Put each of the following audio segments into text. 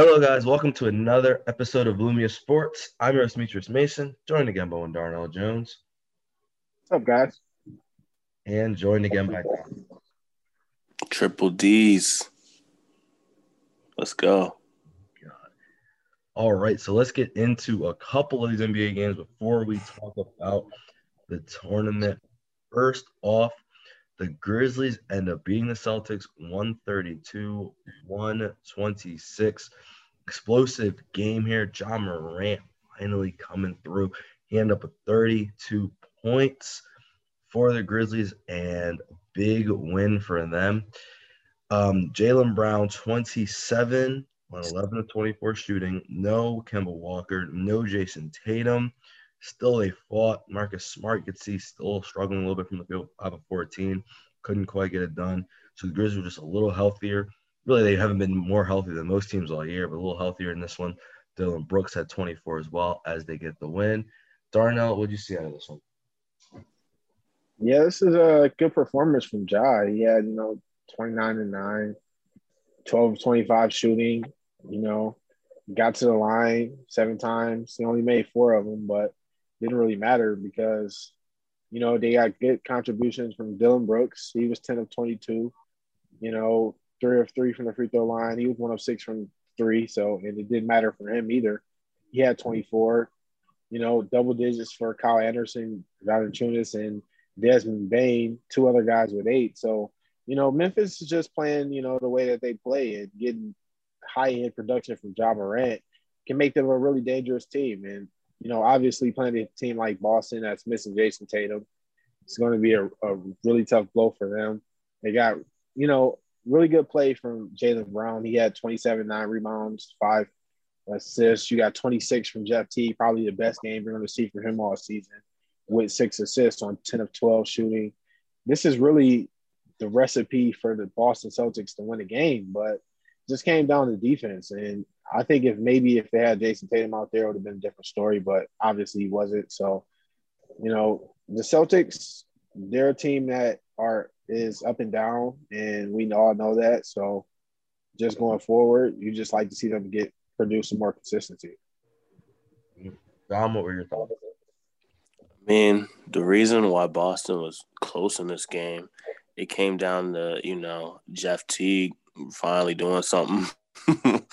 Hello, guys. Welcome to another episode of Lumia Sports. I'm your host, Demetrius Mason, joined again by one Darnell Jones, What's up, guys? and joined again by Triple D's. Let's go. All right, so let's get into a couple of these NBA games before we talk about the tournament. First off, the Grizzlies end up beating the Celtics 132 126. Explosive game here. Ja Morant finally coming through. He ended up with 32 points for the Grizzlies and big win for them. Um, Jaylen Brown 27 on 11 of 24 shooting. No Kemba Walker, no Jayson Tatum. Still they fought. Marcus Smart, you could see, still struggling a little bit from the field out of 14. Couldn't quite get it done. So the Grizzlies were just a little healthier. Really, they haven't been more healthy than most teams all year, but a little healthier in this one. Dillon Brooks had 24 as well as they get the win. Darnell, what did you see out of this one? Yeah, this is a good performance from Ja. He had, you know, 29 and 9, 12 of 25 shooting, you know, got to the line seven times. He only made four of them, but didn't really matter because, you know, they got good contributions from Dillon Brooks. He was 10 of 22, you know, three of three from the free throw line. He was one of six from three. So, and it didn't matter for him either. He had 24, you know, double digits for Kyle Anderson, Valanciunas, and Desmond Bane, two other guys with eight. So, you know, Memphis is just playing, you know, the way that they play and getting high end production from Ja Morant can make them a really dangerous team. And, you know, obviously playing a team like Boston that's missing Jayson Tatum, it's going to be a, a really tough blow for them. They got, you know, really good play from Jaylen Brown. He had 27, nine rebounds, five assists. You got 26 from Jeff T, probably the best game you're going to see for him all season with six assists on 10 of 12 shooting. This is really the recipe for the Boston Celtics to win a game, but just came down to defense. And I think if maybe if they had Jayson Tatum out there, it would have been a different story, but obviously he wasn't. So, you know, the Celtics, they're a team that are is up and down, and we all know that. So just going forward, you just like to see them get produce some more consistency. Dom, what were your thoughts? I mean, the reason why Boston was close in this game, it came down to, you know, Jeff Teague finally doing something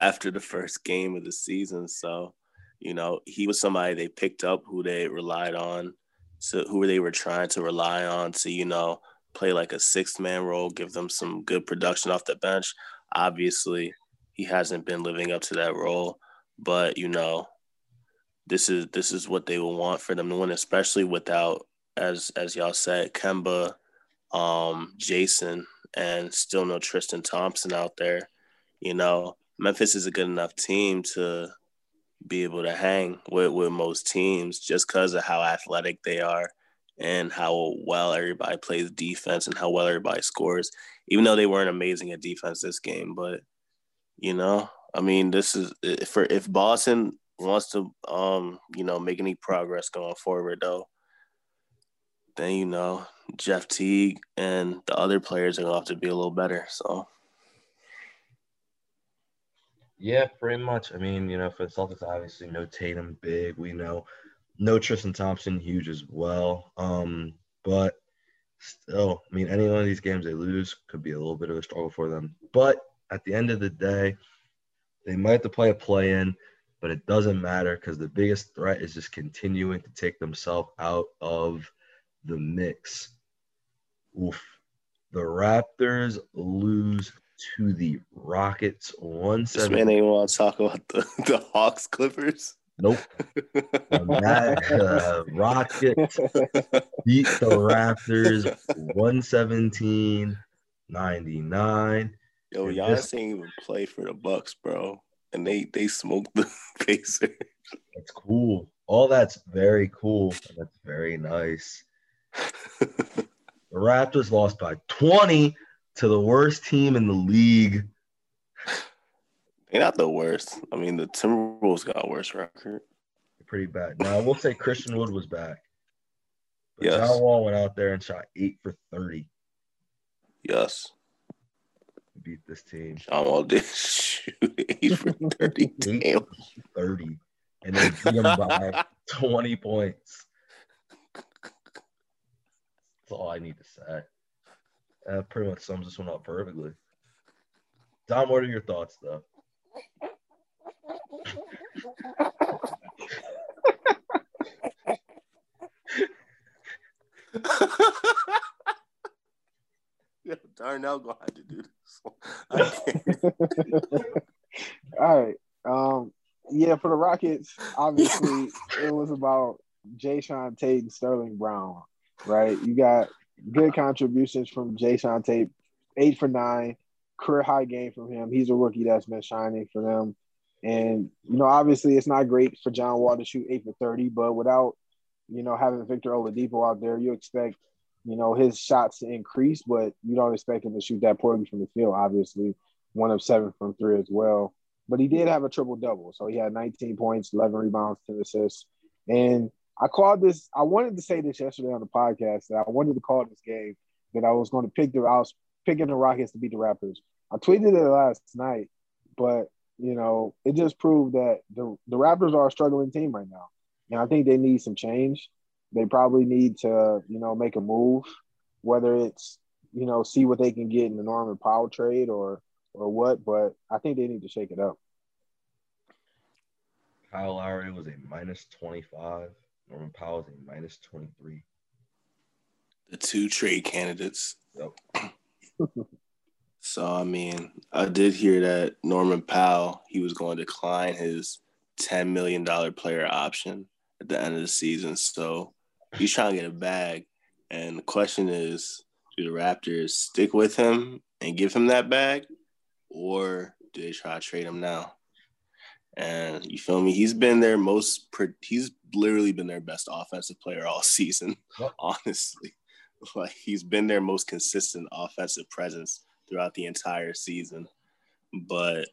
after the first game of the season. So, you know, he was somebody they picked up who they relied on, so who they were trying to rely on to, you know, play like a sixth man role, give them some good production off the bench. Obviously, he hasn't been living up to that role, but you know, this is this is what they will want for them to win, especially without, as as y'all said, Kemba, um, Jason, and still no Tristan Thompson out there. You know, Memphis is a good enough team to be able to hang with, with most teams just because of how athletic they are and how well everybody plays defense and how well everybody scores. Even though they weren't amazing at defense this game, but you know, I mean, this is for if Boston wants to, um, you know, make any progress going forward, though, then you know Jeff Teague and the other players are gonna have to be a little better. So. Yeah, pretty much. I mean, you know, for the Celtics, obviously no Tatum big. We know no Tristan Thompson huge as well. Um, but still, I mean, any one of these games they lose could be a little bit of a struggle for them. But at the end of the day, they might have to play a play in, but it doesn't matter because the biggest threat is just continuing to take themselves out of the mix. Oof. The Raptors lose to the Rockets one This seven. man ain't want to talk about the, the Hawks Clippers. Nope. the uh, Rockets beat the Raptors 117 99. Yo, Giannis this- ain't even play for the Bucks, bro, and they they smoked the Pacers. That's cool. All that's very cool. That's very nice. The Raptors lost by 20 to the worst team in the league. They're not the worst. I mean, the Timberwolves got a worse record. Pretty bad. Now, I will say Christian Wood was back. But Yes. John Wall went out there and shot eight for 30 Yes, beat this team. John Wall did shoot eight for 30. Damn. 30. And they beat them by 20 points. That's all I need to say. That pretty much sums this one up perfectly. Don, what are your thoughts, though? yeah, Darnell gonna have to do this. All right. Um, yeah, for the Rockets, obviously it was about Jae'Sean Tate and Sterling Brown, right? You got good contributions from Jae'Sean Tate, eight for nine, career high game from him. He's a rookie that's been shining for them. And, you know, obviously it's not great for John Wall to shoot eight for 30, but without, you know, having Victor Oladipo out there, you expect, you know, his shots to increase, but you don't expect him to shoot that poorly from the field, obviously. One of seven from three as well. But he did have a triple double. So he had 19 points, 11 rebounds, 10 assists. And I called this, I wanted to say this yesterday on the podcast that I wanted to call this game that I was going to pick the, I was picking the Rockets to beat the Raptors. I tweeted it last night, but you know, it just proved that the the Raptors are a struggling team right now, and I think they need some change. They probably need to, you know, make a move, whether it's you know see what they can get in the Norman Powell trade or or what. But I think they need to shake it up. Kyle Lowry was a minus twenty five. Norman Powell is a minus twenty three. The two trade candidates. Yep. So I mean, I did hear that Norman Powell he was going to decline his ten million dollar player option at the end of the season. So he's trying to get a bag. And the question is, do the Raptors stick with him and give him that bag, or do they try to trade him now? And you feel me? He's been their most. He's literally been their best offensive player all season. Yep. Honestly, like he's been their most consistent offensive presence throughout the entire season. But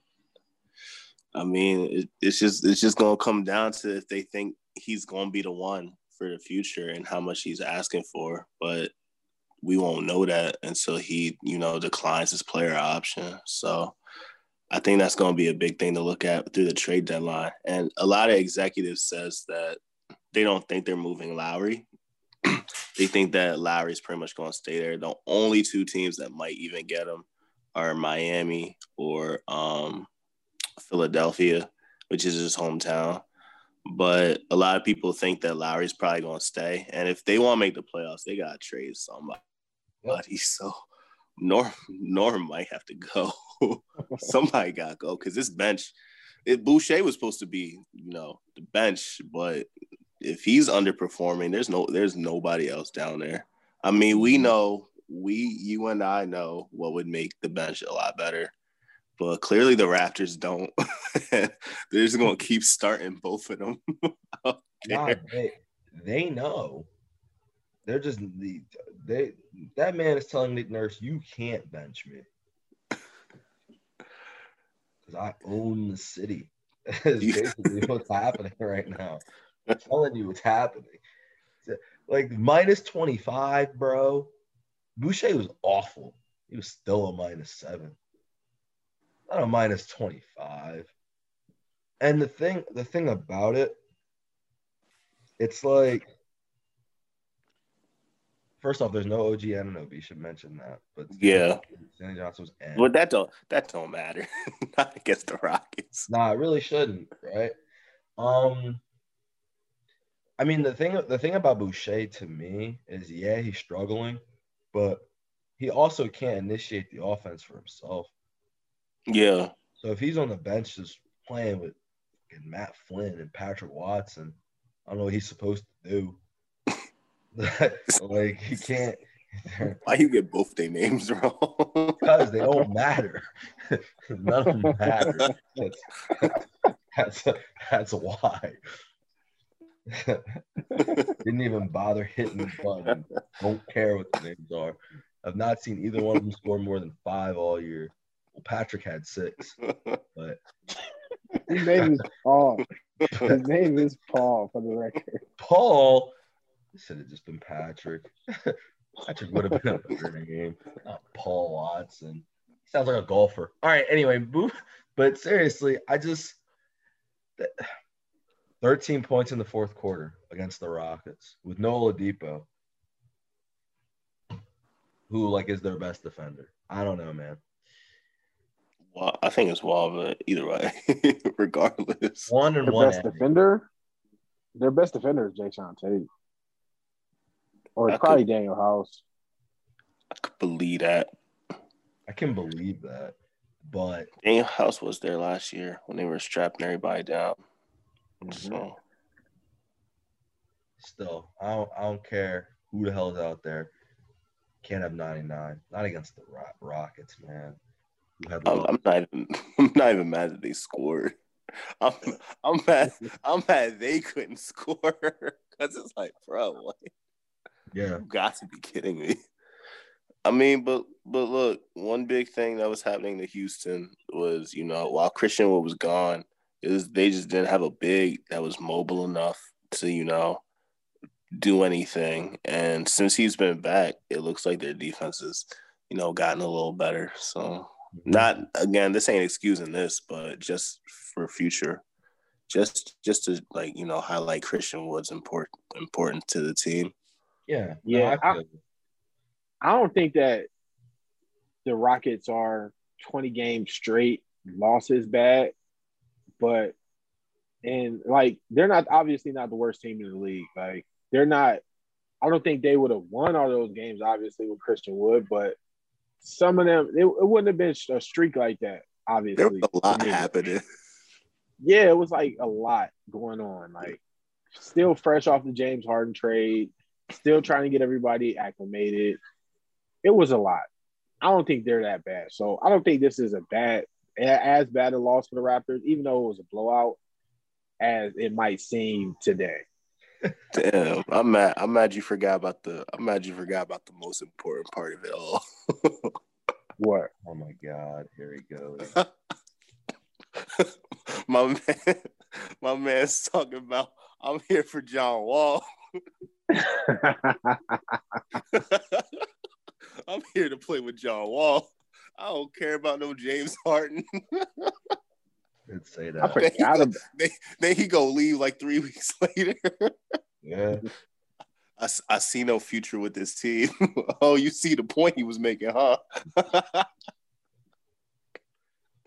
I mean, it, it's just it's just gonna come down to if they think he's gonna be the one for the future and how much he's asking for. But we won't know that until he, you know, declines his player option. So I think that's going to be a big thing to look at through the trade deadline. And a lot of executives says that they don't think they're moving Lowry. they think that Lowry's pretty much going to stay there. The only two teams that might even get him are Miami or um, Philadelphia, which is his hometown. But a lot of people think that Lowry's probably going to stay. And if they want to make the playoffs, they got to trade somebody. So Norm, Norm might have to go. Somebody got to go because this bench, it, Boucher was supposed to be, you know, the bench, but if he's underperforming, there's no, there's nobody else down there. I mean, we mm-hmm. know, we, you and I know what would make the bench a lot better, but clearly the Raptors don't. They're just gonna keep starting both of them. Nah, they, they know. They're just the they that man is telling Nick Nurse, you can't bench me. Because I own the city. That's basically what's happening right now. I'm telling you what's happening. Like minus 25, bro. Boucher was awful. He was still a minus seven. Not a minus 25. And the thing, the thing about it, it's like first off, there's no OG Anunoby. You should mention that. But Yeah. Stanley Johnson was N. But that don't that don't matter. Not against the Rockets. Nah, it really shouldn't, right? Um, I mean the thing the thing about Boucher to me is yeah he's struggling, but he also can't initiate the offense for himself. Yeah. So if he's on the bench just playing with Matt Flynn and Patrick Watson, I don't know what he's supposed to do. like you can't Why you get both their names wrong? because they don't matter. None of them matter. That's that's, that's why. Didn't even bother hitting the button. Don't care what the names are. I've not seen either one of them score more than five all year. Well, Patrick had six, but His name is Paul. His name is Paul for the record. Paul this should have just been Patrick. Patrick would have been a better name. Not Paul Watson. Sounds like a golfer. All right. Anyway, move, But seriously, I just 13 points in the fourth quarter against the Rockets with no Oladipo, who like is their best defender. I don't know, man. Well, I think it's Wall, but either way, regardless. One and Their one. best defender, their best defender is Jae'Sean Tate. Or I it's probably could- Danuel House. I could believe that. I can believe that, but Danuel House was there last year when they were strapping everybody down. So mhm. still, I don't, I don't care who the hell is out there. Can't have 99. Not against the Ro- Rockets, man. I'm, I'm not even I'm not even mad that they scored. I'm I'm mad I'm mad they couldn't score because it's like, bro, like, yeah, you got to be kidding me. I mean, but but look, one big thing that was happening to Houston was, you know, while Christian Wood was gone, is they just didn't have a big that was mobile enough to, you know, do anything. And since he's been back, it looks like their defense has, you know, gotten a little better. So mm-hmm. not again, this ain't excusing this, but just for future, just just to like you know highlight Christian Wood's important important to the team. Yeah, Yeah, No, I feel you. I don't think that the Rockets are 20 games straight losses bad, but and like they're not obviously not the worst team in the league. Like they're not. I don't think they would have won all those games obviously with Christian Wood, but some of them it, it wouldn't have been a streak like that. Obviously, There was a lot happening. Yeah, it was like a lot going on. Like still fresh off the James Harden trade, still trying to get everybody acclimated. It was a lot. I don't think they're that bad. So I don't think this is a bad as bad a loss for the Raptors, even though it was a blowout, as it might seem today. Damn, I'm mad. I'm mad you forgot about the. I'm mad you forgot about the most important part of it all. What? Oh my God, here he goes. my man, my man's talking about. I'm here for John Wall. I'm here to play with John Wall. I don't care about no James Harden. Did say I that. forgot about then, then he go leave like three weeks later. Yeah, I, I see no future with this team. oh, you see the point he was making, huh?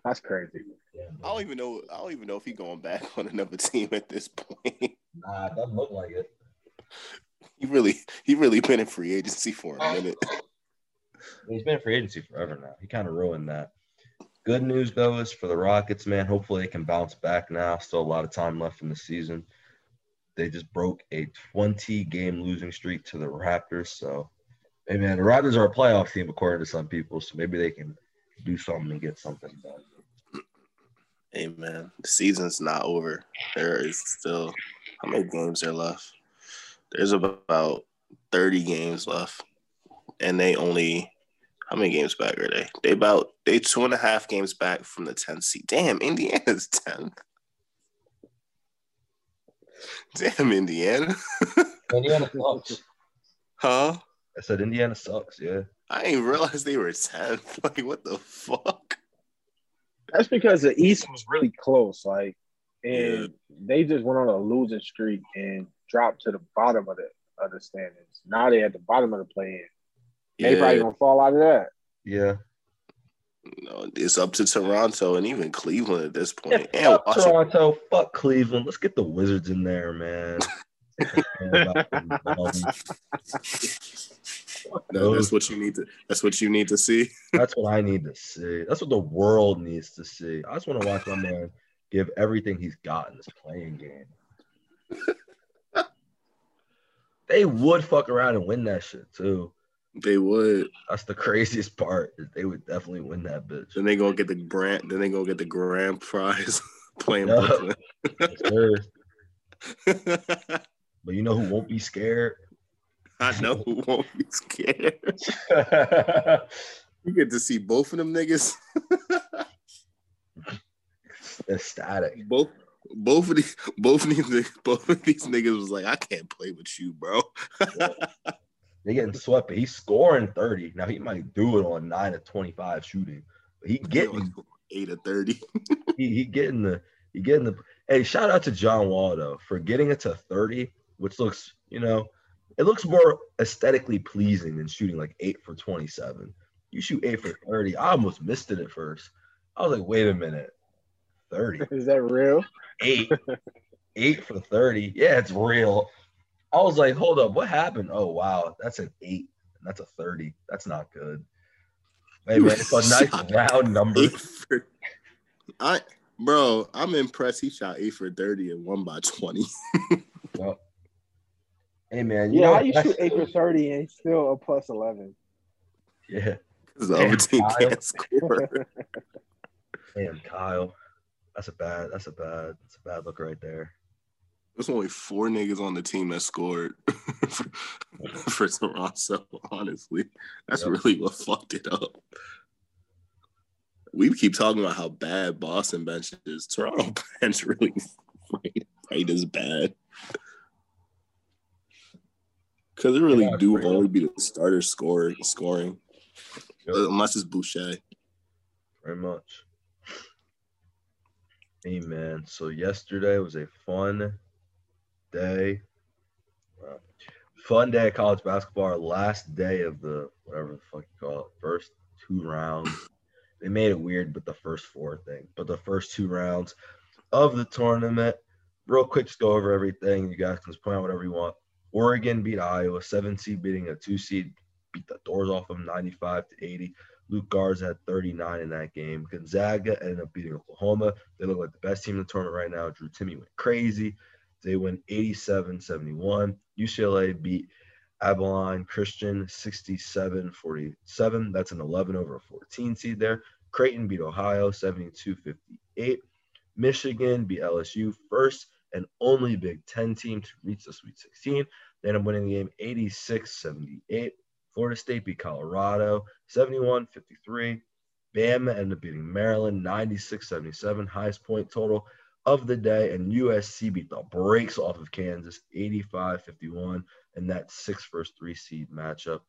that's crazy. yeah I don't even know. I don't even know if he's going back on another team at this point. nah, it doesn't look like it. He really, he really been in free agency for a minute. He's been in free agency forever now. He kind of ruined that. Good news though is for the Rockets, man. Hopefully they can bounce back now. Still a lot of time left in the season. They just broke a 20 game losing streak to the Raptors. So, hey man, the Raptors are a playoff team according to some people. So maybe they can do something and get something done. Hey man, the season's not over. There is still how many games are left? There's about thirty games left, and they only how many games back are they? They about they two and a half games back from the 10th seed. Damn, Indiana's 10th. Damn, Indiana. Indiana sucks. huh? I said Indiana sucks. Yeah. I didn't realize they were 10th. Like, what the fuck? That's because the East was really close. Like, and Yeah. they just went on a losing streak and dropped to the bottom of the of the standings. Now they at the bottom of the play in. They probably gonna fall out of that. Yeah. No, it's up to Toronto and even Cleveland at this Yeah, point. and fuck Washington. Toronto. Fuck Cleveland. Let's get the Wizards in there, man. No, that's what you need to. That's what you need to see. That's what I need to see. That's what the world needs to see. I just want to watch my man give everything he's got in this playing game. They would fuck around and win that shit too. They would. That's the craziest part. They would definitely win that bitch. Then they gonna get the grant. Then they gonna get the grand prize playing. Brooklyn. But you know who won't be scared? I know who won't be scared. You get to see both of them niggas. Ecstatic. both. Both of these, both of these, niggas- both of these niggas was like, I can't play with you, bro. They getting swept, but he's scoring 30. Now he might do it on 9 to 25 shooting. But he getting eight or thirty. he, he getting the he getting the hey shout out to John Wall though for getting it to 30 which looks you know it looks more aesthetically pleasing than shooting like eight for 27 you shoot eight for 30 I almost missed it at first I was like wait a minute 30 Is that real? eight eight for 30 yeah it's real I was like hold up what happened oh wow that's an eight and that's a 30 that's not good hey man it's a nice round number for, I bro, I'm impressed. He shot eight for thirty and won by twenty. Well, hey man, you Yeah, know how you shoot eight for thirty and still a plus eleven? Yeah, Because the other Damn, team Kyle. can't score. damn Kyle, that's a bad, that's a bad, that's a bad look right there. There's only four niggas on the team that scored for, for Toronto. Honestly, that's Yep. really what fucked it up. We keep talking about how bad Boston bench is. Toronto bench really right, right as bad. Because it really Yeah, do only be the starter score scoring, Yep. unless it's Boucher. Very much. Man, so yesterday was a fun day. Fun day of college basketball. Our last day of the whatever the fuck you call it, first two rounds. They made it weird with the first four thing, but the first two rounds of the tournament. Real quick, just go over everything. You guys can just point out whatever you want. Oregon beat Iowa, seven seed beating a two seed, beat the doors off them 95 to 80. Luka Garza had 39 in that game. Gonzaga ended up beating Oklahoma. They look like the best team in the tournament right now. Drew Timme went crazy. They win 87 71. UCLA beat Abilene Christian 67 47. That's an 11 over a 14 seed there. Creighton beat Ohio 72 58. Michigan beat LSU first and only Big Ten team to reach the Sweet 16. They ended up winning the game 86 78. Florida State beat Colorado 71 53. Bama ended up beating Maryland 96 77. Highest point total of the day. And USC beat the brakes off of Kansas 85 51. And that six versus three seed matchup.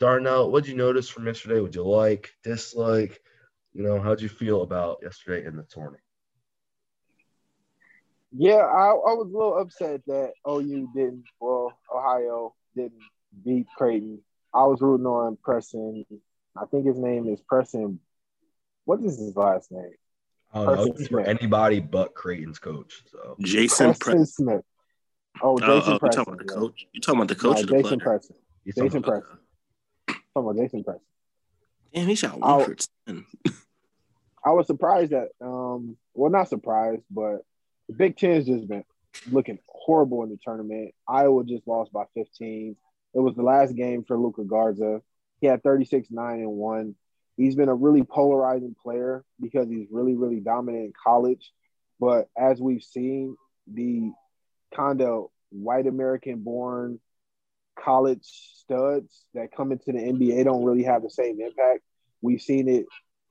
Darnell, what'd you notice from yesterday? Would you like, dislike? You know, how'd you feel about yesterday in the tournament? Yeah, I, I was a little upset that OU didn't, well, Ohio didn't beat Creighton. I was rooting on Preston. I think his name is Preston. What is his last name? I don't know. Preston It's for anybody but Creighton's coach. So Jason Preston Pre- Smith. Oh, Oh, Jason oh, you Preston. talking about the coach? You talking about the coach or the Jason player? Preston. he's Jason talking- Preston. Talking about Jason Preston. Damn, he shot I'll- one for ten. I was surprised that, um, well, not surprised, but the Big Ten's just been looking horrible in the tournament. Iowa just lost by 15. It was the last game for Luka Garza. He had 36, 9, and 1. He's been a really polarizing player because he's really, really dominant in college. But as we've seen, the kind of white American born college studs that come into the NBA don't really have the same impact. We've seen it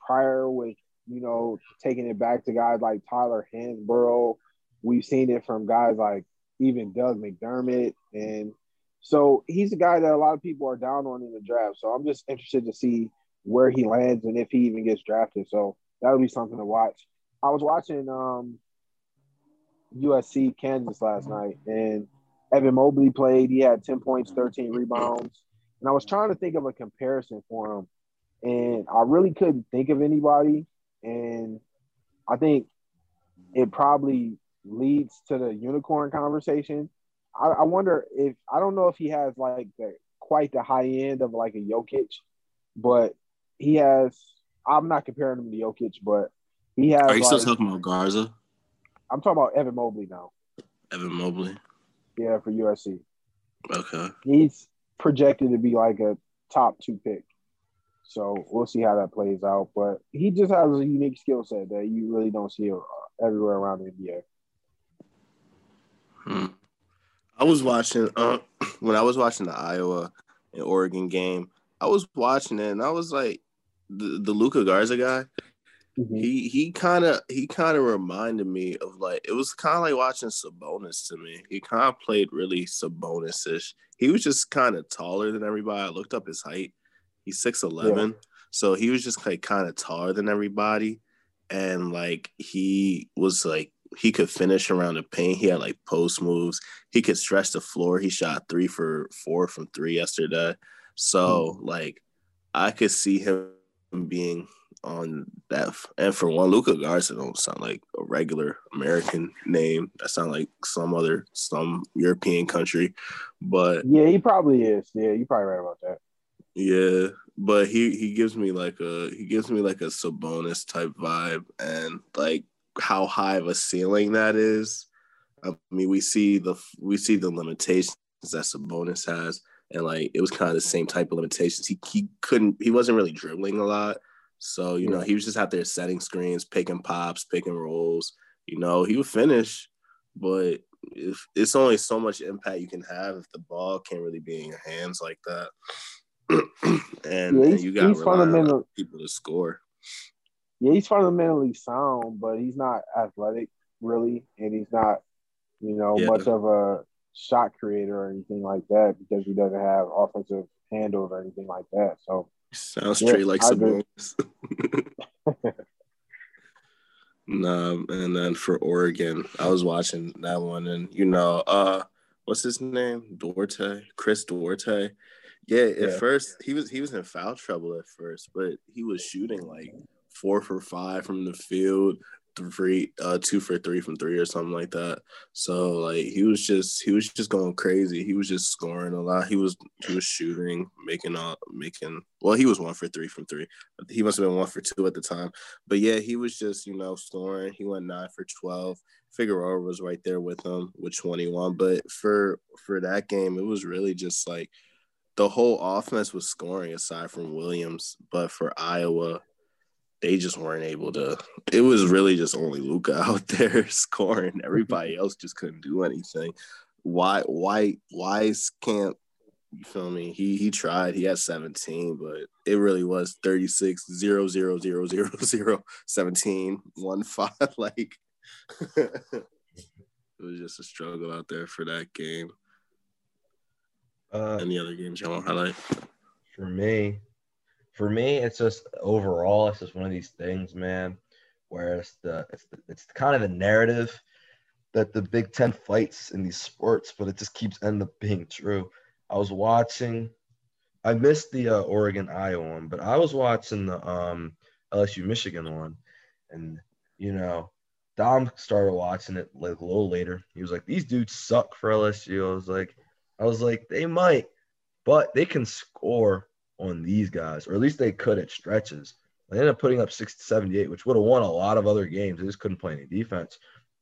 prior with, you know, taking it back to guys like Tyler Hansbrough. We've seen it from guys like even Doug McDermott. And so he's a guy that a lot of people are down on in the draft. So I'm just interested to see where he lands and if he even gets drafted. So that'll be something to watch. I was watching um, USC Kansas last night, and Evan Mobley played. He had 10 points, 13 rebounds. And I was trying to think of a comparison for him, and I really couldn't think of anybody. And I think it probably leads to the unicorn conversation. I, I wonder if I don't know if he has like the quite the high end of like a Jokic, but he has. I'm not comparing him to Jokic, but he has. Are you still talking about Garza? I'm talking about Evan Mobley now. Evan Mobley. Yeah, for USC. Okay. He's projected to be like a top two pick. So we'll see how that plays out. But he just has a unique skill set that you really don't see uh, everywhere around the NBA. Hmm. I was watching uh, when I was watching the Iowa and Oregon game. I was watching it and I was like, the the Luka Garza guy. He he kind of he kind of reminded me of like it was kind of like watching Sabonis to me. He kind of played really Sabonis-ish. He was just kind of taller than everybody. I looked up his height. He's six eleven, so he was just like kind of taller than everybody. and like he was like he could finish around the paint. He had like post moves. He could stretch the floor. He shot three for four from three yesterday. So mm-hmm. like I could see him being on that. And for one, Luka Garza don't sound like a regular American name. That sound like some other some European country. But yeah, he probably is. Yeah, you probably right about that. Yeah, but he he gives me like a he gives me like a Sabonis type vibe, and like how high of a ceiling that is. I mean, we see the we see the limitations that Sabonis has, and like it was kind of the same type of limitations. He he couldn't he wasn't really dribbling a lot, so you know he was just out there setting screens, picking pops, picking rolls. You know he would finish, but if it's only so much impact you can have if the ball can't really be in your hands like that. and, yeah, and, you got fundamental people to score. Yeah, he's fundamentally sound, but he's not athletic really, and he's not, you know, yeah. much of a shot creator or anything like that because he doesn't have offensive handles or anything like that. So sounds yeah, straight like some nah, and then for Oregon, I was watching that one, and you know, uh, what's his name? Duarte, Chris Duarte. Yeah, at yeah. first he was he was in foul trouble at first, but he was shooting like four for five from the field, three, uh, two for three from three or something like that. So like he was just he was just going crazy. He was just scoring a lot. He was he was shooting, making all making. Well, he was one for three from three. He must have been one for two at the time. But yeah, he was just you know scoring. He went nine for twelve. Figueroa was right there with him with twenty one. But for for that game, it was really just like the whole offense was scoring aside from Williams. But for Iowa, they just weren't able to. It was really just only Luka out there scoring. Everybody else just couldn't do anything. Why? Why? Why can't you feel me? He he tried. He had 17, but it really was 36 0 0 0 0 0 17 1 5. Like it was just a struggle out there for that game. Uh, Any other games y'all want to highlight? For me, for me, it's just overall, it's just one of these things, man, where it's the it's, the, it's kind of the narrative that the Big Ten fights in these sports, but it just keeps end up being true. I was watching, I missed the uh, Oregon Iowa one, but I was watching the um, LSU Michigan one, and you know, Dom started watching it like a little later. He was like, "These dudes suck for LSU." I was like, I was like, they might, but they can score on these guys, or at least they could at stretches. They ended up putting up 60 78, which would have won a lot of other games. They just couldn't play any defense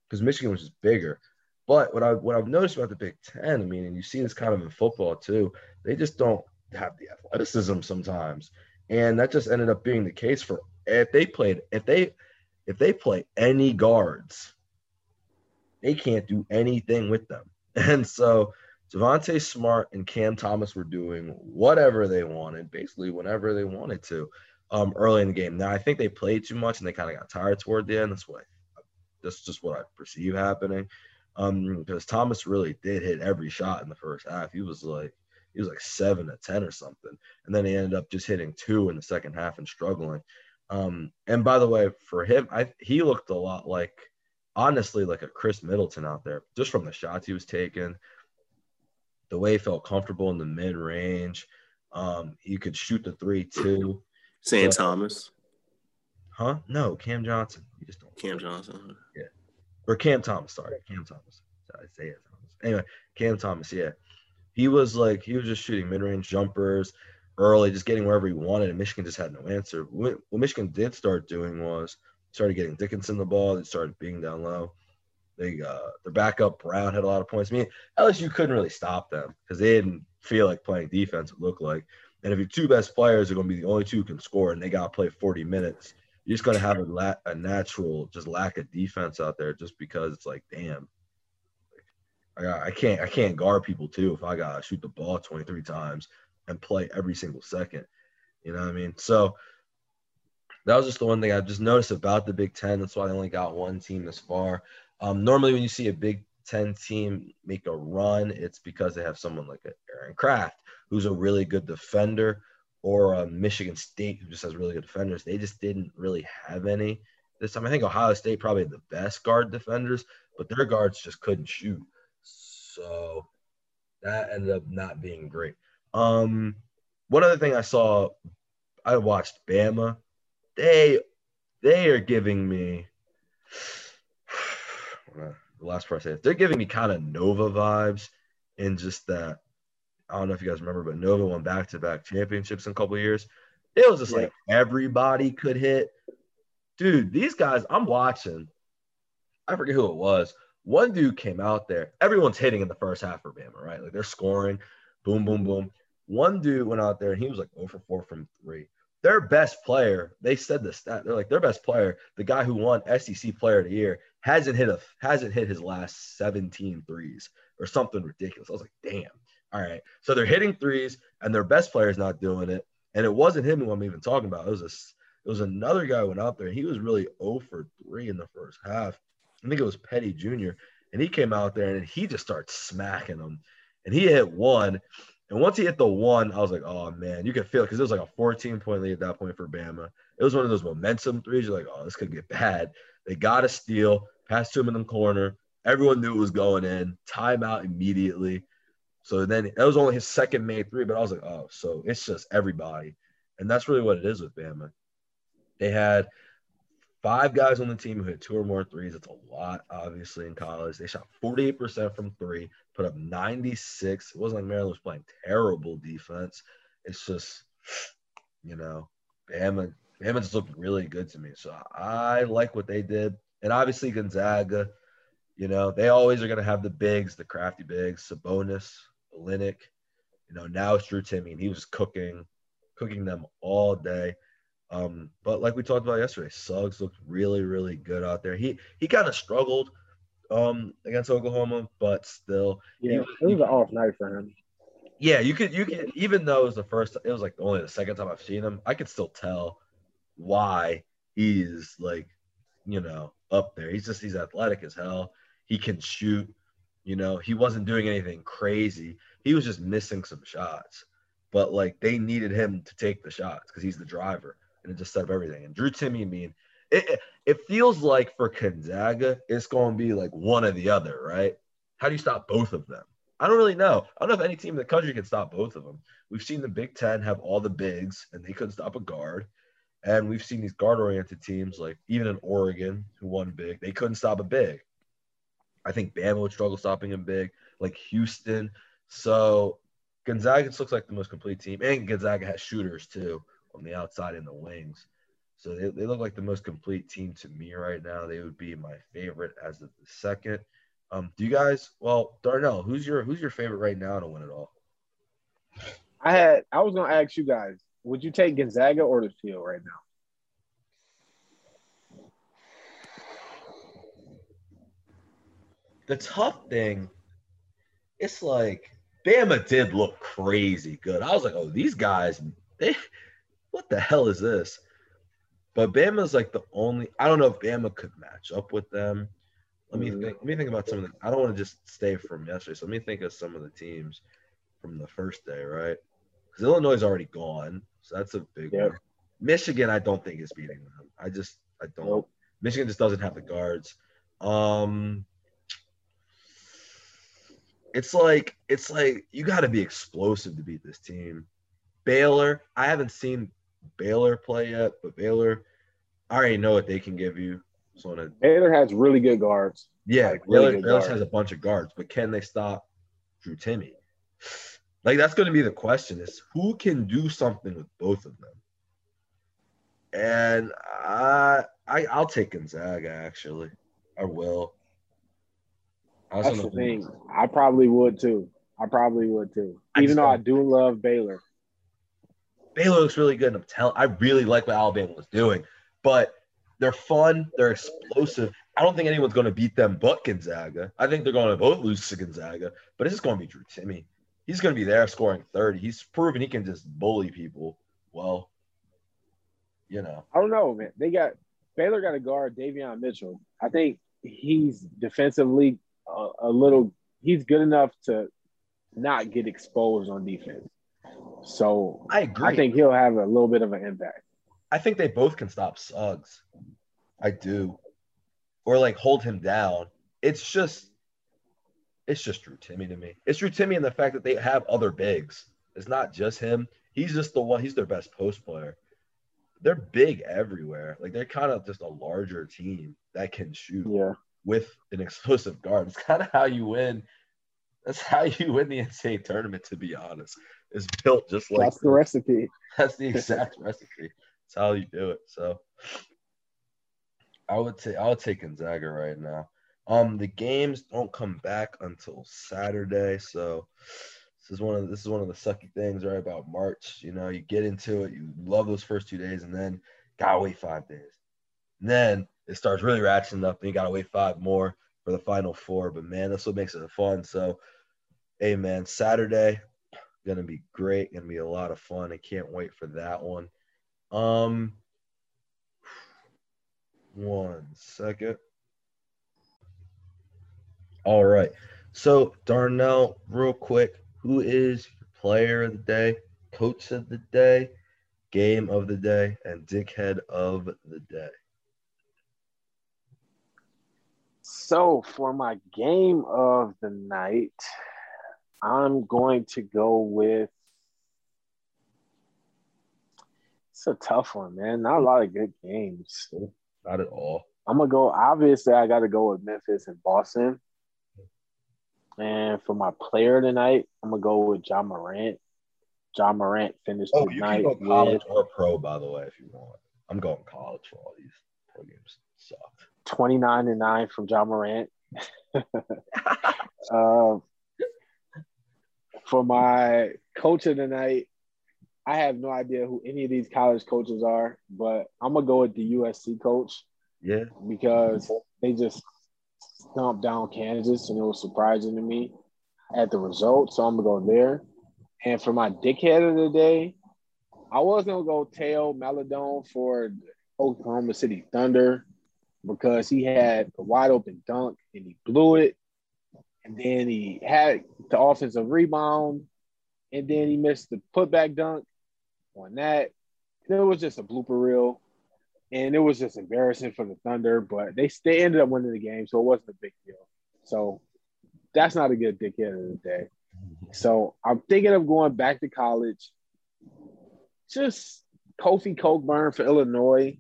because Michigan was just bigger. But what I what I've noticed about the Big Ten, I mean, and you see this kind of in football too, they just don't have the athleticism sometimes. And that just ended up being the case for if they played if they if they play any guards, they can't do anything with them. And so Javonte Smart and Cam Thomas were doing whatever they wanted, basically whenever they wanted to, um, early in the game. Now I think they played too much and they kind of got tired toward the end. That's what I, that's just what I perceive happening. Um, because Thomas really did hit every shot in the first half. He was like he was like seven to ten or something, and then he ended up just hitting two in the second half and struggling. Um, and by the way, for him, I he looked a lot like honestly like a Khris Middleton out there, just from the shots he was taking the way he felt comfortable in the mid range. Um, he could shoot the three too. Sam Thomas. Huh? No, Cam Johnson. You just don't. Cam Johnson. Yeah. Or Cam Thomas. Sorry, Cam Thomas. Isaiah Thomas. Anyway, Cam Thomas. Yeah. He was like he was just shooting mid range jumpers early, just getting wherever he wanted, and Michigan just had no answer. What, what Michigan did start doing was started getting Dickinson the ball. They started being down low. They uh, their backup Brown had a lot of points. I mean, LSU couldn't really stop them because they didn't feel like playing defense. It looked like, and if your two best players are going to be the only two who can score, and they got to play 40 minutes, you're just going to have a, la- a natural just lack of defense out there, just because it's like, damn, I, got, I can't I can't guard people too if I got to shoot the ball 23 times and play every single second. You know what I mean? So that was just the one thing I just noticed about the Big Ten. That's why they only got one team this far. Um, normally, when you see a Big Ten team make a run, it's because they have someone like Aaron Craft, who's a really good defender, or a Michigan State, who just has really good defenders. They just didn't really have any. this time. I think Ohio State probably had the best guard defenders, but their guards just couldn't shoot. So that ended up not being great. Um, one other thing I saw, I watched Bama. They they are giving me Uh, the last part I say they're giving me kind of Nova vibes in just that. I don't know if you guys remember, but Nova won back to back championships in a couple years. It was just yeah. like everybody could hit. Dude, these guys, I'm watching. I forget who it was. One dude came out there. Everyone's hitting in the first half for Bama, right? Like they're scoring, boom, boom, boom. One dude went out there and he was like 0 for 4 from three. Their best player, they said the stat. They're like their best player, the guy who won SEC Player of the Year, hasn't hit a hasn't hit his last 17 threes or something ridiculous. I was like, damn. All right. So they're hitting threes and their best player is not doing it. And it wasn't him who I'm even talking about. It was a it was another guy went out there he was really 0 for 3 in the first half. I think it was Petty Jr. And he came out there and he just started smacking them. And he hit one. And once he hit the one, I was like, oh man, you could feel it because it was like a 14 point lead at that point for Bama. It was one of those momentum threes. You're like, oh, this could get bad. They got a steal, passed to him in the corner. Everyone knew it was going in. Timeout immediately. So then that was only his second made three, but I was like, oh, so it's just everybody. And that's really what it is with Bama. They had five guys on the team who hit two or more threes. It's a lot, obviously, in college. They shot 48% from three, put up 96. It wasn't like Maryland was playing terrible defense. It's just, you know, Bama, Just looked really good to me. So I like what they did. And obviously, Gonzaga, you know, they always are going to have the bigs, the crafty bigs, Sabonis, Olynyk. You know, now it's Drew Timme, and he was cooking, cooking them all day. Um, but like we talked about yesterday, Suggs looked really, really good out there. He he kind of struggled um against Oklahoma, but still, yeah, he, it was an off night for him. Yeah, you could you could even though it was the first, it was like only the second time I've seen him. I could still tell why he's like, you know, up there. He's just he's athletic as hell. He can shoot. You know, he wasn't doing anything crazy. He was just missing some shots. But like they needed him to take the shots because he's the driver and it just set up everything. And Drew Timme, I mean, it, it feels like for Gonzaga, it's going to be like one or the other, right? How do you stop both of them? I don't really know. I don't know if any team in the country can stop both of them. We've seen the Big Ten have all the bigs, and they couldn't stop a guard. And we've seen these guard-oriented teams, like even in Oregon, who won big, they couldn't stop a big. I think Bama would struggle stopping a big, like Houston. So Gonzaga looks like the most complete team, and Gonzaga has shooters too on the outside and the wings. So they, they look like the most complete team to me right now. They would be my favorite as of the second. Um, do you guys? Well, Darnell, who's your who's your favorite right now to win it all? I had I was gonna ask you guys, would you take Gonzaga or the field right now? The tough thing, it's like Bama did look crazy good. I was like, oh, these guys, they what the hell is this? But Bama's like the only. I don't know if Bama could match up with them. Let me mm-hmm. think. Let me think about some of the. I don't want to just stay from yesterday. So let me think of some of the teams from the first day, right? Because Illinois is already gone, so that's a big yep. one. Michigan, I don't think is beating them. I just, I don't. Nope. Michigan just doesn't have the guards. Um, it's like it's like you got to be explosive to beat this team. Baylor, I haven't seen Baylor play yet, but Baylor, I already know what they can give you. So a, Baylor has really good guards. Yeah, like really Baylor, Baylor has a bunch of guards, but can they stop Drew Timme? Like that's going to be the question: is who can do something with both of them? And I, I I'll take Gonzaga actually. I will. I that's the thing. I probably would too. I probably would too. Even though I do love Baylor. Baylor looks really good. And I'm telling, I really like what Alabama was doing, but they're fun. They're explosive. I don't think anyone's going to beat them but Gonzaga. I think they're going to both lose to Gonzaga, but it's just going to be Drew Timme. He's going to be there scoring 30. He's proven he can just bully people. Well, you know. I don't know, man. They got Baylor got a guard Davion Mitchell. I think he's defensively a, a little. He's good enough to not get exposed on defense. So I agree. I think he'll have a little bit of an impact. I think they both can stop Suggs. I do. Or like hold him down. It's just it's just Drew Timme to me. It's Drew Timme and the fact that they have other bigs. It's not just him. He's just the one, he's their best post player. They're big everywhere. Like they're kind of just a larger team that can shoot Yeah. with an explosive guard. It's kind of how you win. That's how you win the NCAA tournament, to be honest. It's built just like That's the recipe. that's the exact recipe. That's how you do it. So I would take I would take Gonzaga right now. Um, the games don't come back until Saturday, so this is one of this is one of the sucky things, right? About March, you know, you get into it, you love those first two days, and then gotta wait five days. And then it starts really ratcheting up, and you gotta wait five more for the final four. But man, that's what makes it fun. So, hey man, Saturday gonna be great, gonna be a lot of fun. I can't wait for that one. Um, one second. All right. So Darnell, real quick, who is your player of the day, coach of the day, game of the day, and dickhead of the day? So for my game of the night, I'm going to go with. It's a tough one, man. Not a lot of good games. Not at all. I'm gonna go. Obviously, I got to go with Memphis and Boston. And for my player tonight, I'm gonna go with Ja Morant. Ja Morant finished Oh, the you can go with college or pro, by the way, if you want. I'm going college for all these pro games. Sucked. 29 and 9 from Ja Morant. Um, for my coach of the night, I have no idea who any of these college coaches are, but I'm gonna go with the USC coach Yeah. because they just stomped down Kansas and it was surprising to me at the result. So I'm gonna go there. And for my dickhead of the day, I was gonna go Theo Maledon for Oklahoma City Thunder because he had a wide open dunk and he blew it. And then he had the offensive rebound, and then he missed the putback dunk on that. It was just a blooper reel. And it was just embarrassing for the Thunder, but they, they ended up winning the game, so it wasn't a big deal. So that's not a good dickhead of the day. So I'm thinking of going back to college. Just Kofi Cockburn for Illinois.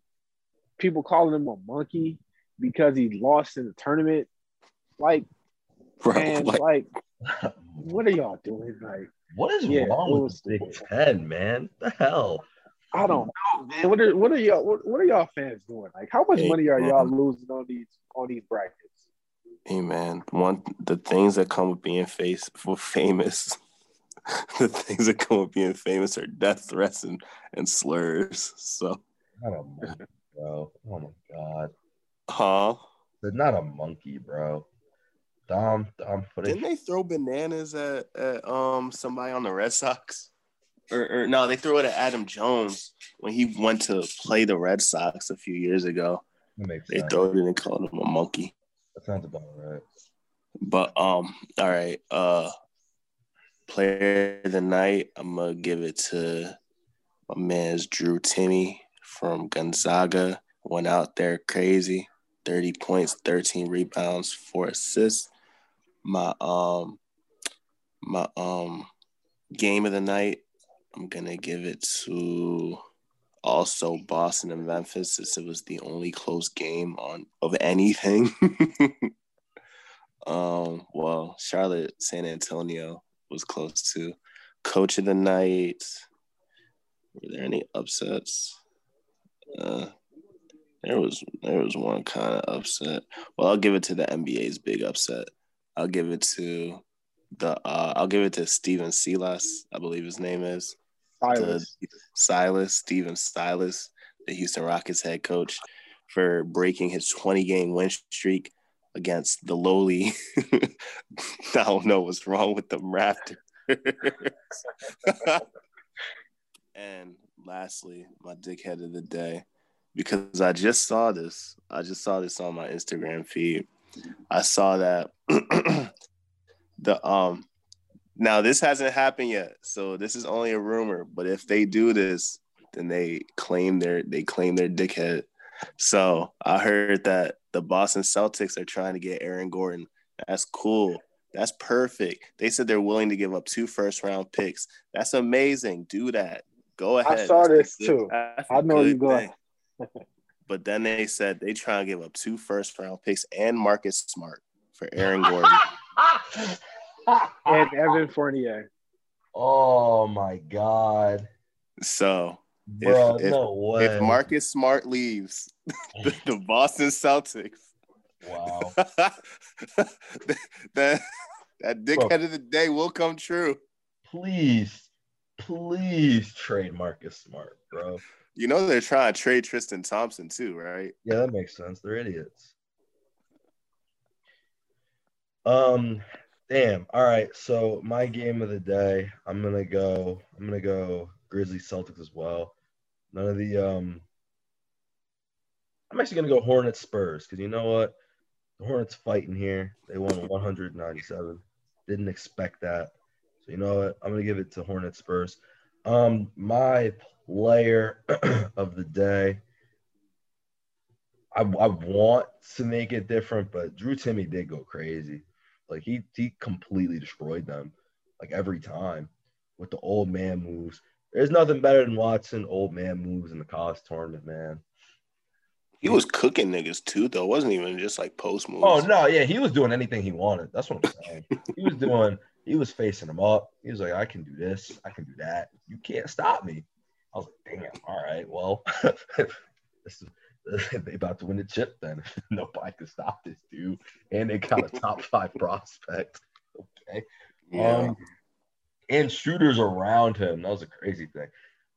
People calling him a monkey because he lost in the tournament. Like, Bro, man, like, like, what are y'all doing? Like, What is Yeah, wrong with was- Big Ten, man? The hell? I don't know, man. What are what are y'all what, what are y'all fans doing? Like, how much Hey, money are y'all man. losing on these on these brackets? hey man, one the things that come with being face for famous, the things that come with being famous are death threats and, and slurs. So, Not a monkey, bro. Oh my god. huh? They're not a monkey, bro. Dom, Dom putting Didn't they throw bananas at, at um somebody on the Red Sox? Or, or no, they threw it at Adam Jones when he went to play the Red Sox a few years ago. They sense. threw it and called him a monkey. That sounds about right. But um, all right. Uh player of the night, I'm gonna give it to my man's Drew Timme from Gonzaga. Went out there crazy. 30 points, 13 rebounds, four assists. My um my um game of the night, I'm gonna give it to also Boston and Memphis since it was the only close game on of anything. um, well, Charlotte, San Antonio was close to coach of the night. Were there any upsets? Uh, there was there was one kind of upset. Well, I'll give it to the NBA's big upset. I'll give it to the uh, I'll give it to Stephen Silas, I believe his name is Silas. the Silas, Stephen Silas, the Houston Rockets head coach, for breaking his 20 game win streak against the lowly. I don't know what's wrong with the Raptors. and lastly, my dickhead of the day, because I just saw this. I just saw this on my Instagram feed. I saw that the um now this hasn't happened yet, so this is only a rumor. But if they do this, then they claim their they claim their dickhead. So I heard that the Boston Celtics are trying to get Aaron Gordon. That's cool. That's perfect. They said they're willing to give up two first round picks. That's amazing. Do that. Go ahead. I saw That's this good- too. I know you good going. But then they said they try to give up two first round picks and Marcus Smart for Aaron Gordon. And Evan Fournier. oh my god, So bro, if- no way. if Marcus Smart leaves the, the Boston Celtics, wow, that that dickhead of the day will come true. please, please trade Marcus Smart, bro. You know they're trying to trade Tristan Thompson too, right? Yeah, that makes sense. They're idiots. Um, damn. All right. So my game of the day, I'm gonna go. I'm gonna go Grizzlies Celtics as well. None of the um. I'm actually gonna go Hornets Spurs because you know what, the Hornets fighting here. They won 197. Didn't expect that. So you know what, I'm gonna give it to Hornets Spurs. Um, my player of the day. I, I want to make it different, but Drew Timme did go crazy. Like he he completely destroyed them, like every time with the old man moves. There's nothing better than watching old man moves in the college tournament, man. He was cooking niggas too, though. It wasn't even just like post moves. Oh no, yeah, he was doing anything he wanted. That's what I'm saying. he was doing. He was facing him up. He was like, I can do this. I can do that. You can't stop me. I was like, damn. All right, well, this is, they about to win the chip then. Nobody can stop this dude, and they got a top five prospect. Okay. Yeah. Um, and shooters around him. That was a crazy thing.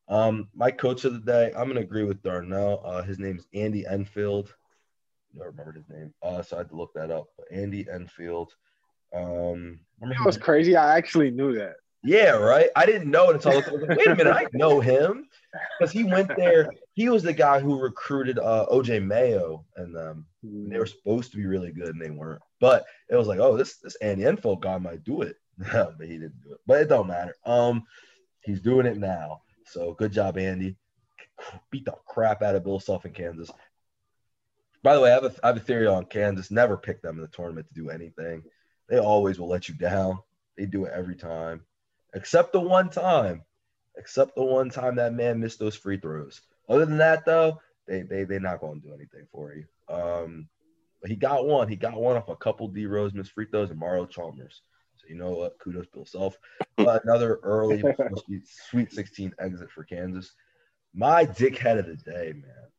Um, my coach of the day, I'm gonna agree with Darnell. Uh, his name's Andy Enfield. I don't remember his name, uh, so I had to look that up. But Andy Enfield. Um, That was crazy. I actually knew that. yeah, right. I didn't know it until I was like, wait a minute, I know him because he went there. He was the guy who recruited uh, OJ Mayo, and um, they were supposed to be really good, and they weren't. But it was like, oh, this this Andy Enfield guy might do it, but he didn't do it. But it don't matter. Um, he's doing it now. So good job, Andy. Beat the crap out of Bill Self in Kansas. By the way, I have a I have a theory on Kansas. Never pick them in the tournament to do anything. They always will let you down. They do it every time, except the one time. Except the one time that man missed those free throws. Other than that, though, they they they're not going to do anything for you. Um, but he got one. He got one off a couple D Rose missed free throws and Mario Chalmers. So you know what? Kudos Bill Self. Uh, another early Sweet- Sweet 16 exit for Kansas. My dickhead of the day, man.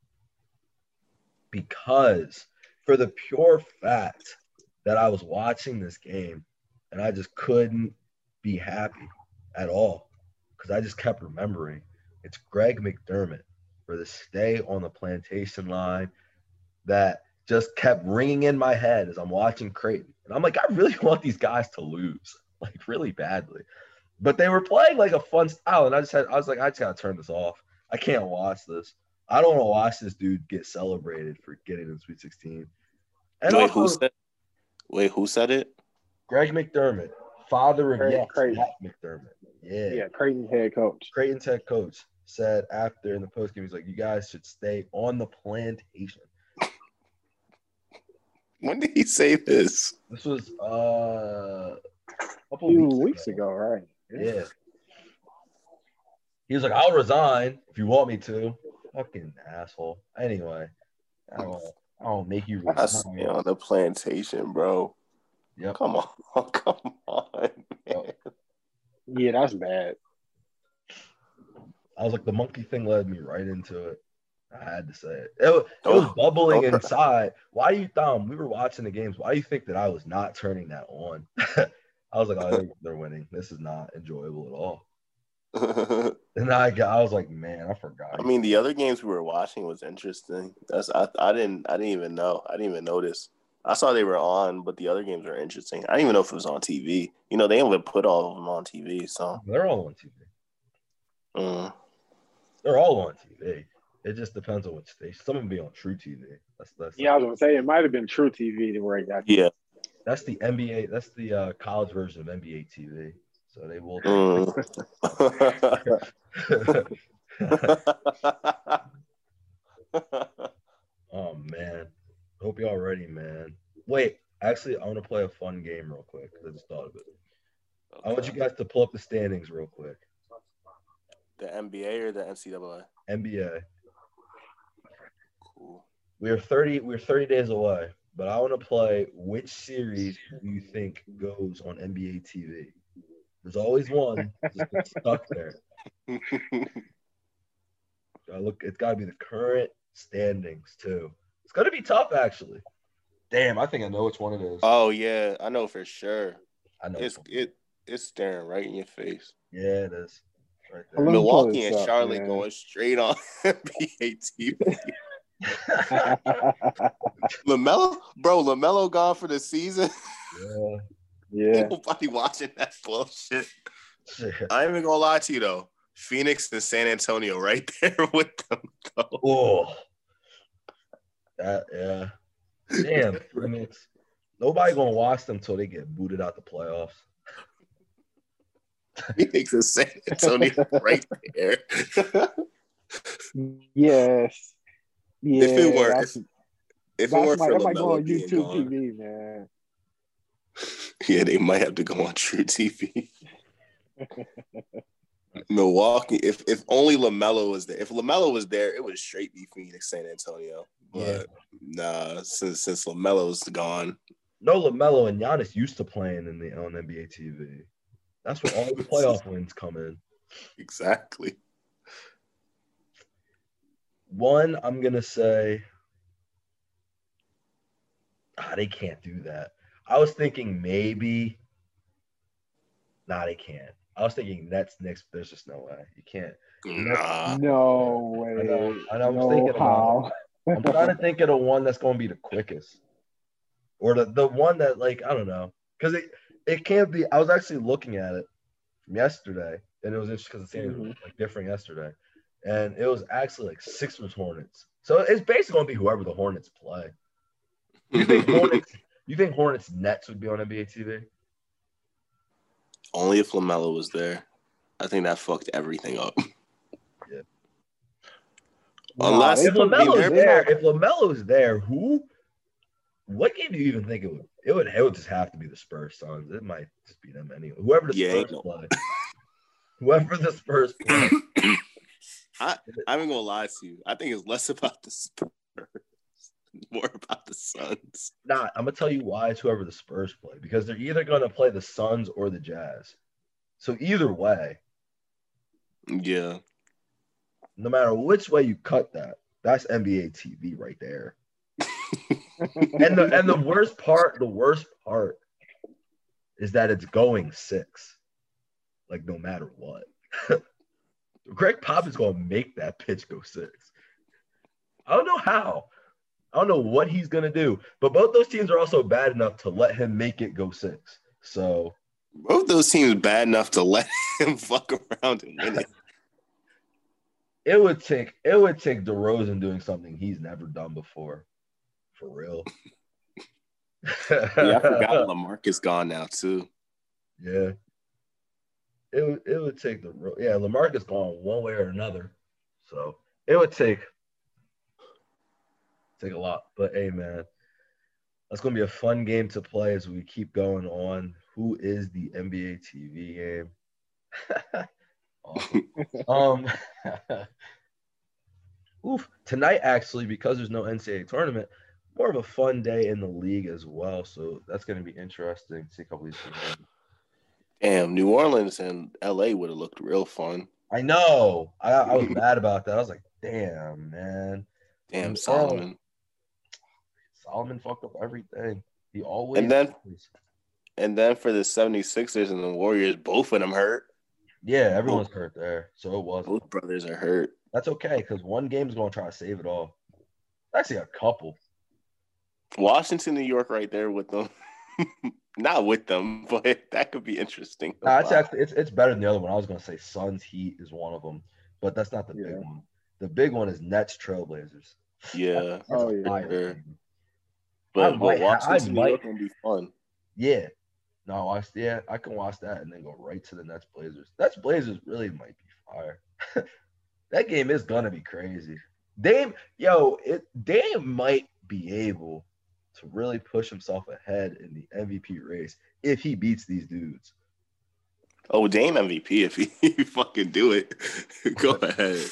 Because for the pure fact that I was watching this game and I just couldn't be happy at all because I just kept remembering it's Greg McDermott for the stay on the plantation line that just kept ringing in my head as I'm watching Creighton. And I'm like, I really want these guys to lose, like really badly. But they were playing like a fun style, oh, and I just had I was like, I just gotta turn this off. I can't watch this. I don't want to watch this dude get celebrated for getting in Sweet 16. And wait, who said? Wait, who said it? Greg McDermott, father of Craig- yes, Craig. Matt McDermott. Yeah. Yeah, Creighton head coach. Creighton's head coach said after in the post game, he's like, "You guys should stay on the plantation." When did he say this? This was uh, a A couple few weeks, weeks ago, right? Yeah. He was like, "I'll resign if you want me to." Fucking asshole. Anyway, I don't. I don't make you I stay resign. on the plantation, bro. Yep. Come on, come on. man. Yeah, that's bad. I was like, the monkey thing led me right into it. I had to say it. It, was- it was Don't- bubbling don't- inside. Why do you, Thom? We were watching the games. Why do you think that I was not turning that on? I was like, oh, they're, they're winning. This is not enjoyable at all. And I got, I was like, man, I forgot. I mean, the other games we were watching was interesting. That's I, I didn't I didn't even know. I didn't even notice. I saw they were on, but the other games were interesting. I didn't even know if it was on TV. You know, they haven't put all of them on TV, so they're all on TV. mm. They're all on TV. It just depends on which station. Some of them be on truTV. That's that's Yeah, I was gonna say it might have been truTV to where it got. yeah. that's the NBA. That's the uh, college version of NBA TV. So they will. Mm. Oh man, hope y'all ready, man. Wait, actually, I want to play a fun game real quick because I just thought of it. I want you guys to pull up the standings real quick. The NBA or the NCAA? NBA. Cool. We're 30 we're 30 days away, but I want to play which series do you think goes on NBA TV? There's always one just stuck there. I look it's got to be the current standings too. It's going to be tough actually. Damn, I think I know which one it is. oh yeah, I know for sure. I know. It's it it's staring right in your face. Yeah, it is. It's right there. Milwaukee and up, Charlotte man. going straight on NBA TV. LaMelo, bro, LaMelo gone for the season. yeah. yeah. Nobody watching that bullshit. I ain't even gonna lie to you though. Phoenix and San Antonio right there with them though. Oh. That yeah. Damn, Phoenix. Nobody gonna watch them till they get booted out the playoffs. Phoenix and San Antonio right there. Yes. Yeah. If it were- that's- if it weren't might- for that might go LaMelo on YouTube gone, TV, man. yeah, they might have to go on truTV. Milwaukee, if if only LaMelo was there, if LaMelo was there, it would straight be Phoenix, San Antonio. But Yeah. nah, since since LaMelo's gone, No LaMelo and Giannis used to playing in the on NBA TV. That's where all the playoff wins come in. exactly. One, I'm gonna say, ah, they can't do that. I was thinking maybe, nah, they can't. I was thinking Nets, Knicks. There's just no way you can't. Nah, no way. I know, I know, I was no thinking about how. I'm trying to think of the one that's going to be the quickest, or the the one that like I don't know, because it it can't be. I was actually looking at it from yesterday, and it was interesting because the standings were mm-hmm. like different yesterday, and it was actually like Sixers Hornets. So it's basically going to be whoever the Hornets play. You think Hornets? You think Hornets Nets would be on NBA TV? only if LaMelo was there. I think that fucked everything up. Yeah. Unless- they If put- LaMelo's there, if LaMelo's there, who? What game do you even think it would? It would. It would just have to be the Spurs Suns. It might just be them anyway. Whoever the Yeah, Spurs no- play. Whoever the Spurs play. I I'm gonna lie to you. I think it's less about the Spurs, more about the Suns. Nah, I'm gonna tell you why it's whoever the Spurs play because they're either gonna play the Suns or the Jazz. So either way, Yeah, no matter which way you cut that, that's NBA TV right there. and the and the worst part, the worst part is that it's going six. Like no matter what. Greg Pop is gonna make that pitch go six. I don't know how. I don't know what he's gonna do. But both those teams are also bad enough to let him make it go six. So both those teams bad enough to let him fuck around and win it. it would take it would take DeRozan doing something he's never done before. For real. Yeah, I forgot LaMarcus gone now too. Yeah. It would it would take the yeah, LaMarcus gone one way or another. So it would take take a lot. But hey man, that's gonna be a fun game to play as we keep going on. Who is the NBA TV game? Um Oof. Tonight actually, because there's no NCAA tournament, more of a fun day in the league as well. So that's gonna be interesting. See a couple of these. Damn, New Orleans and LA would have looked real fun. I know. I, I was mad about that. I was like, damn, man. Damn, New Solomon. Solomon fucked up everything. He always And then- And then for the 76ers and the Warriors, both of them hurt. Yeah, everyone's hurt there. So it was. Both brothers are hurt. That's okay, because one game's gonna try to save it all. Actually a couple. Washington, New York, right there with them. Not with them, but that could be interesting. Nah, it's actually it's it's better than the other one. I was gonna say Suns Heat is one of them, but that's not the big one. The big one is Nets Trailblazers. yeah, That's Oh, yeah. Sure. but, I but might I Washington, New York, gonna be fun. Yeah. No, I yeah, I can watch that and then go right to the Nets Blazers. Nets Blazers really might be fire. that game is gonna be crazy. Dame, yo, it Dame might be able to really push himself ahead in the MVP race if he beats these dudes. Oh, Dame MVP if he, fucking do it. Go ahead.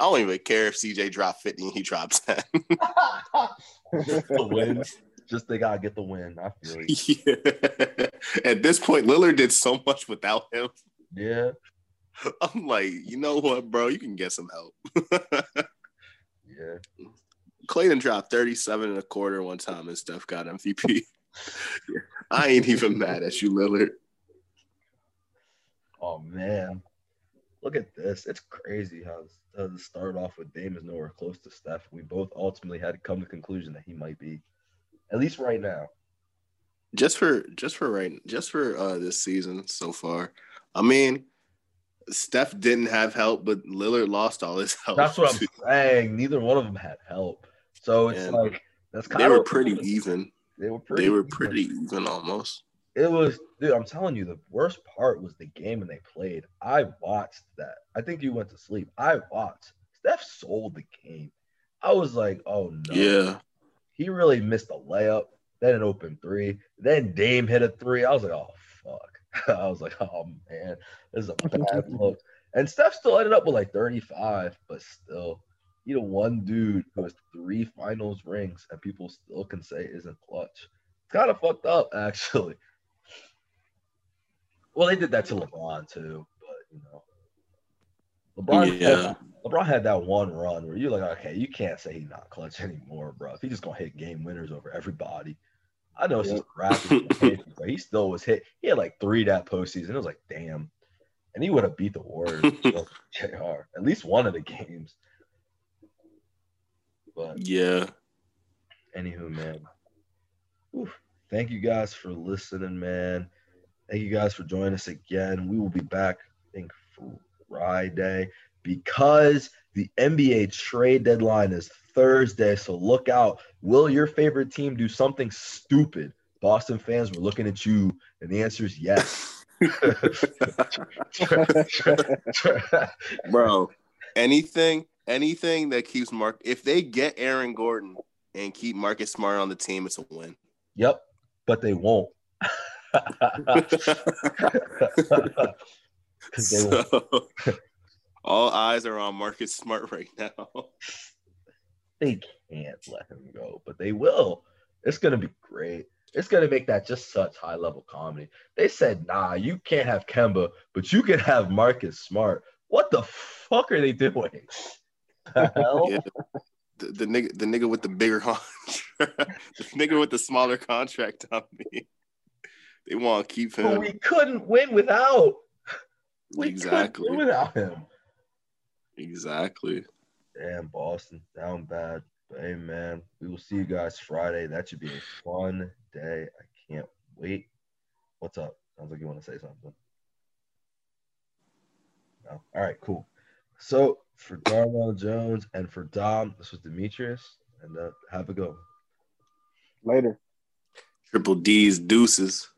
I don't even care if CJ dropped 50 and he drops 10. Just the win. Just they gotta get the win. I feel you. Yeah. At this point, Lillard did so much without him. Yeah. I'm like, you know what, bro? You can get some help. yeah. Clayton dropped 37 and a quarter one time and Steph got MVP. I ain't even mad at you, Lillard. Oh man. Look at this. It's crazy how, the start off with Dame is nowhere close to Steph. We both ultimately had to come to the conclusion that he might be. At least right now. Just for just for right just for uh this season so far. I mean, Steph didn't have help, but Lillard lost all his help. That's what I'm saying. Neither one of them had help. So it's and like that's kind they of they were pretty even. They were pretty. They were pretty even, even almost. It was, dude. I'm telling you, the worst part was the game when they played. I watched that. I think you went to sleep. I watched. Steph sold the game. I was like, oh no. Yeah. He really missed a layup. Then an open three. Then Dame hit a three. I was like, oh fuck. I was like, oh man, this is a bad look. And Steph still ended up with like 35, but still, you know, one dude who has three finals rings and people still can say isn't clutch. It's kind of fucked up, actually. Well, they did that to LeBron too, but you know, LeBron, yeah. had, LeBron had that one run where you're like, okay, you can't say he's not clutch anymore, bro. If he's just gonna hit game winners over everybody, I know it's just crap, but he still was hit. He had like three that postseason. It was like, damn, and he would have beat the Warriors, Jr. At least one of the games. But yeah. Anywho, man. Oof. Thank you guys for listening, man. Thank you guys for joining us again. We will be back, I think, Friday because the NBA trade deadline is Thursday. So look out. Will your favorite team do something stupid? Boston fans, we're looking at you. And the answer is yes. Bro, anything, anything that keeps Mark, if they get Aaron Gordon and keep Marcus Smart on the team, it's a win. Yep, but they won't. so, all eyes are on Marcus Smart right now. They can't let him go, but they will. It's gonna be great. It's gonna make that just such high level comedy. They said, "Nah, you can't have Kemba, but you can have Marcus Smart." What the fuck are they doing? The hell? Yeah. The, the, nigga, the nigga with the bigger contract, the nigga with the smaller contract on me. They want to keep him. But we couldn't win without. We exactly win without him. Exactly. Damn, Boston down bad. But hey, man, we will see you guys Friday. That should be a fun day. I can't wait. What's up? Sounds like you want to say something. No. All right, cool. So for Darnell Jones and for Dom, this was Demetrius, and uh, have a go. Later. Triple D's deuces.